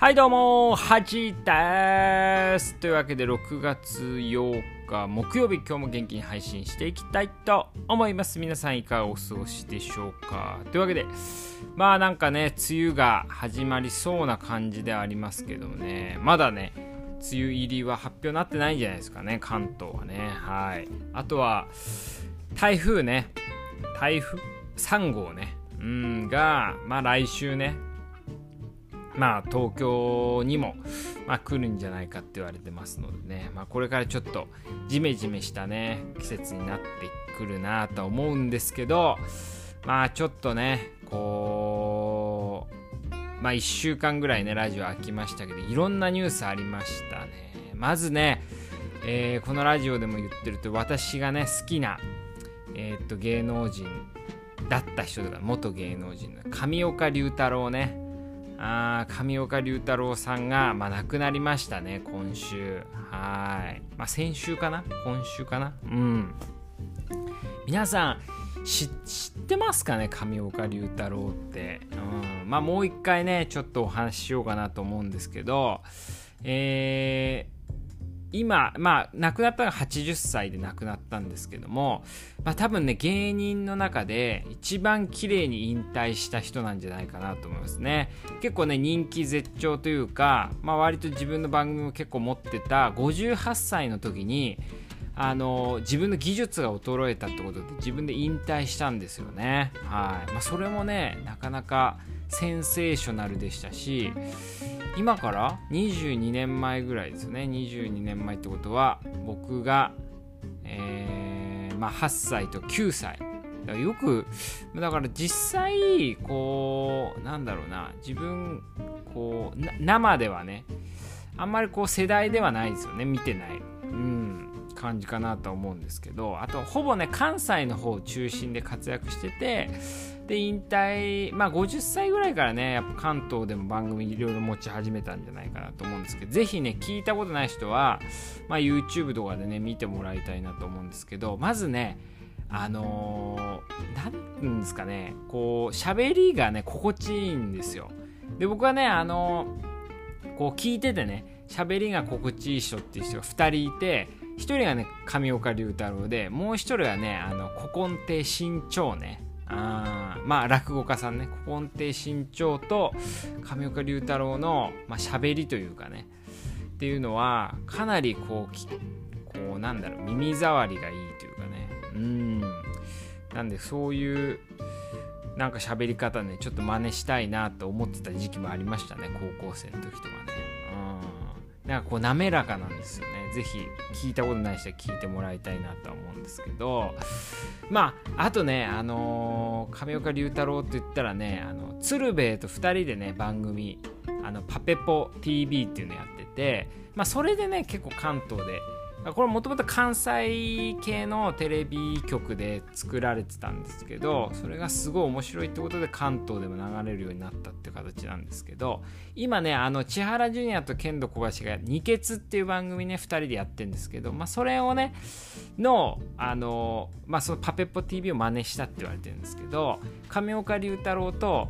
はいどうも、はじです。というわけで6月8日木曜日今日も元気に配信していきたいと思います。皆さんいかがお過ごしでしょうかというわけで、まあなんかね、梅雨が始まりそうな感じでありますけどね、まだね、梅雨入りは発表になってないんじゃないですかね、関東はね。はい。あとは、台風ね、台風3号ね、うん、が、まあ来週ね、まあ、東京にも、まあ、来るんじゃないかって言われてますのでね、まあ、これからちょっとジメジメしたね季節になってくるなと思うんですけどまあちょっとねこうまあ1週間ぐらいねラジオ空きましたけどいろんなニュースありましたね。まずね、えー、このラジオでも言ってると私がね好きな、えー、っと芸能人だった人とか元芸能人の上岡龍太郎ね。あ上岡龍太郎さんが、まあ、亡くなりましたね、今週。はい。まあ、先週かな？今週かな？うん。皆さん知、ってますかね？上岡龍太郎って。うん。まあ、もう一回ね、ちょっとお話ししようかなと思うんですけど、えー、今、まあ、亡くなったのが80歳で亡くなったんですけども、まあ、多分ね、芸人の中で一番綺麗に引退した人なんじゃないかなと思いますね。結構ね、人気絶頂というか、まあ、割と自分の番組も結構持ってた58歳の時に、あの自分の技術が衰えたってことで自分で引退したんですよね。はいまあ、それもね、なかなかセンセーショナルでしたし、今から22年前ぐらいですよね22年前ってことは僕が、えー、まあ、8歳と9歳。だよくだから実際こうなんだろうな。自分こう生ではねあんまりこう世代ではないですよね。見てない、感じかなと思うんですけどあとほぼね関西の方中心で活躍しててで引退まあ50歳ぐらいからねやっぱ関東でも番組いろいろ持ち始めたんじゃないかなと思うんですけどぜひね聞いたことない人は、まあ、YouTube とかでね見てもらいたいなと思うんですけどまずねあの何、ー、て言うんですかねこう喋りがね心地いいんですよ。で僕はねあのー、こう聞いててね喋りが心地いい人っていう人が2人いて1人がね上岡龍太郎でもう1人はねあの古今亭新潮ね。あまあ落語家さんね。古今亭新潮と上岡龍太郎のまあ喋りというかね。っていうのはかなりこうこうなんだろう耳障りがいいというかね。うん。なんでそういうなんか喋り方ねちょっと真似したいなと思ってた時期もありましたね高校生の時とかね。なんかこう滑らかなんですよね。ぜひ聞いたことない人は聞いてもらいたいなとは思うんですけど。まああとねあのー、亀岡龍太郎って言ったらねあの鶴瓶と2人でね番組あのパペポ TV っていうのやっててまあそれでね結構関東でこれもともと関西系のテレビ局で作られてたんですけどそれがすごい面白いってことで関東でも流れるようになったっていう形なんですけど今ねあの千原ジュニアと剣道小林が「二血」っていう番組ね2人でやってるんですけど、まあ、それをねのあの、まあ、そのパペッポ TV を真似したって言われてるんですけど亀岡龍太郎と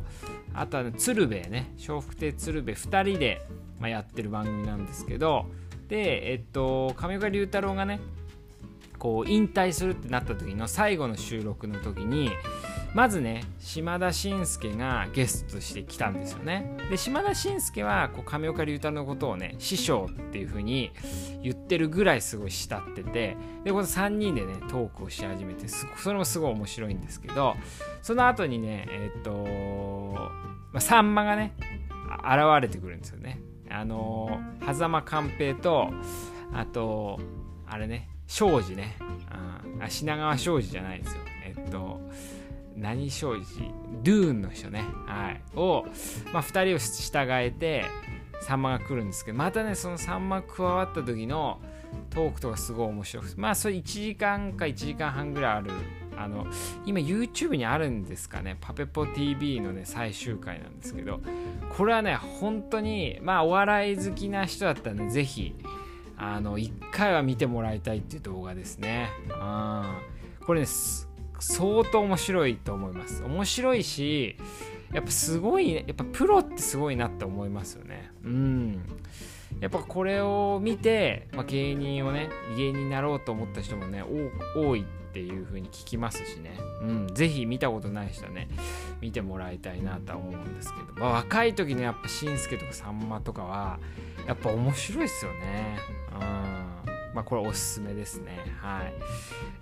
あとは、ね、鶴瓶ね笑福亭鶴瓶2人で、まあ、やってる番組なんですけどで、えっと、上岡龍太郎がねこう引退するってなった時の最後の収録の時にまずね島田紳介がゲストとして来たんですよね。で島田紳介はこう上岡龍太郎のことをね師匠っていう風に言ってるぐらいすごい慕っててでこの3人でねトークをし始めてそれもすごい面白いんですけどその後にねえっと、まあ、さんまがね現れてくるんですよね。あの狭間寛平とあとあれね庄司ね。あ品川庄司じゃないですよ。えっと何庄司？ドゥーンの人ね。はい。を、まあ、2人を従えてさんまが来るんですけどまたねそのさんま加わった時のトークとかすごい面白くてまあそれ1時間か1時間半ぐらいあるあの今 YouTube にあるんですかね。パペポ TV のね最終回なんですけど。これはね本当にまあお笑い好きな人だったらね是非あの1回は見てもらいたいっていう動画ですね。うん。これね相当面白いと思います。面白いしやっぱすごいねやっぱプロってすごいなって思いますよね。うん。やっぱこれを見て、まあ、芸人をね芸人になろうと思った人もね多いっていう風に聞きますしね、うん、ぜひ見たことない人はね見てもらいたいなとは思うんですけど、まあ、若い時のやっぱしんすけとかさんまとかはやっぱ面白いっすよね。うん。まあ、これおすすめですね。は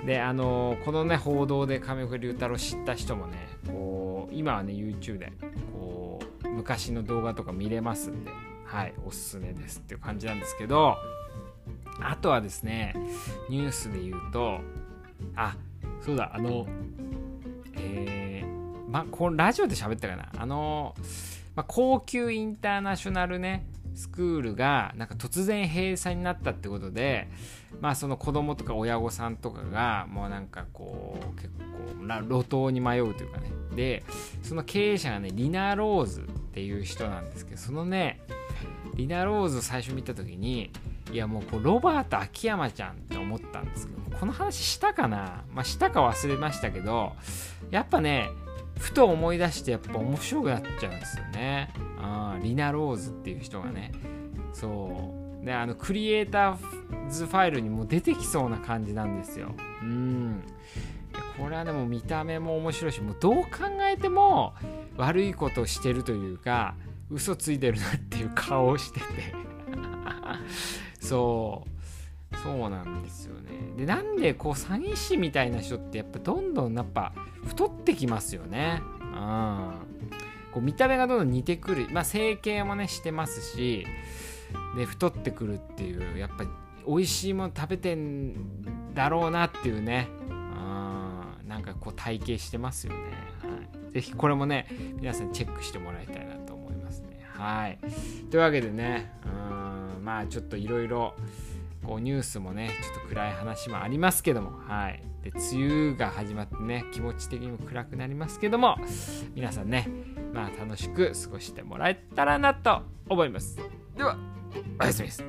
い。で、あのー、このね、報道で亀岡龍太郎知った人もね、こう、今はね、YouTube で、こう、昔の動画とか見れますんで、はい、おすすめですっていう感じなんですけど、あとはですね、ニュースで言うと、あ、そうだ、あの、えー、ま、このラジオで喋ったかな、あの、ま、高級インターナショナルね、スクールがなんか突然閉鎖になったってことでまあその子供とか親御さんとかがもうなんかこう結構路頭に迷うというかね。でその経営者がねリナ・ローズっていう人なんですけどそのねリナ・ローズを最初見た時にいやもうこうロバート秋山ちゃんって思ったんですけどこの話したかな？まあしたか忘れましたけどやっぱねふと思い出してやっぱ面白くなっちゃうんですよね。あリナ・ローズっていう人がね。そう。で、あの、クリエイターズファイルにも出てきそうな感じなんですよ。うん。これはでも見た目も面白いし、もうどう考えても悪いことをしてるというか、嘘ついてるなっていう顔をしてて そう。そうなんですよね。で、なんでこう詐欺師みたいな人ってやっぱどんどんやっぱ太ってきますよね。うん。こう見た目がどんどん似てくる。まあ整形もねしてますし、で、太ってくるっていう、やっぱり美味しいもの食べてんだろうなっていうね。なんかこう体型してますよね。はい。ぜひこれもね、皆さんチェックしてもらいたいなと思いますね。はい。というわけでね、うん、まあちょっといろいろ、ニュースもねちょっと暗い話もありますけどもはいで梅雨が始まってね気持ち的にも暗くなりますけども皆さんねまあ楽しく過ごしてもらえたらなと思いますではおやすみです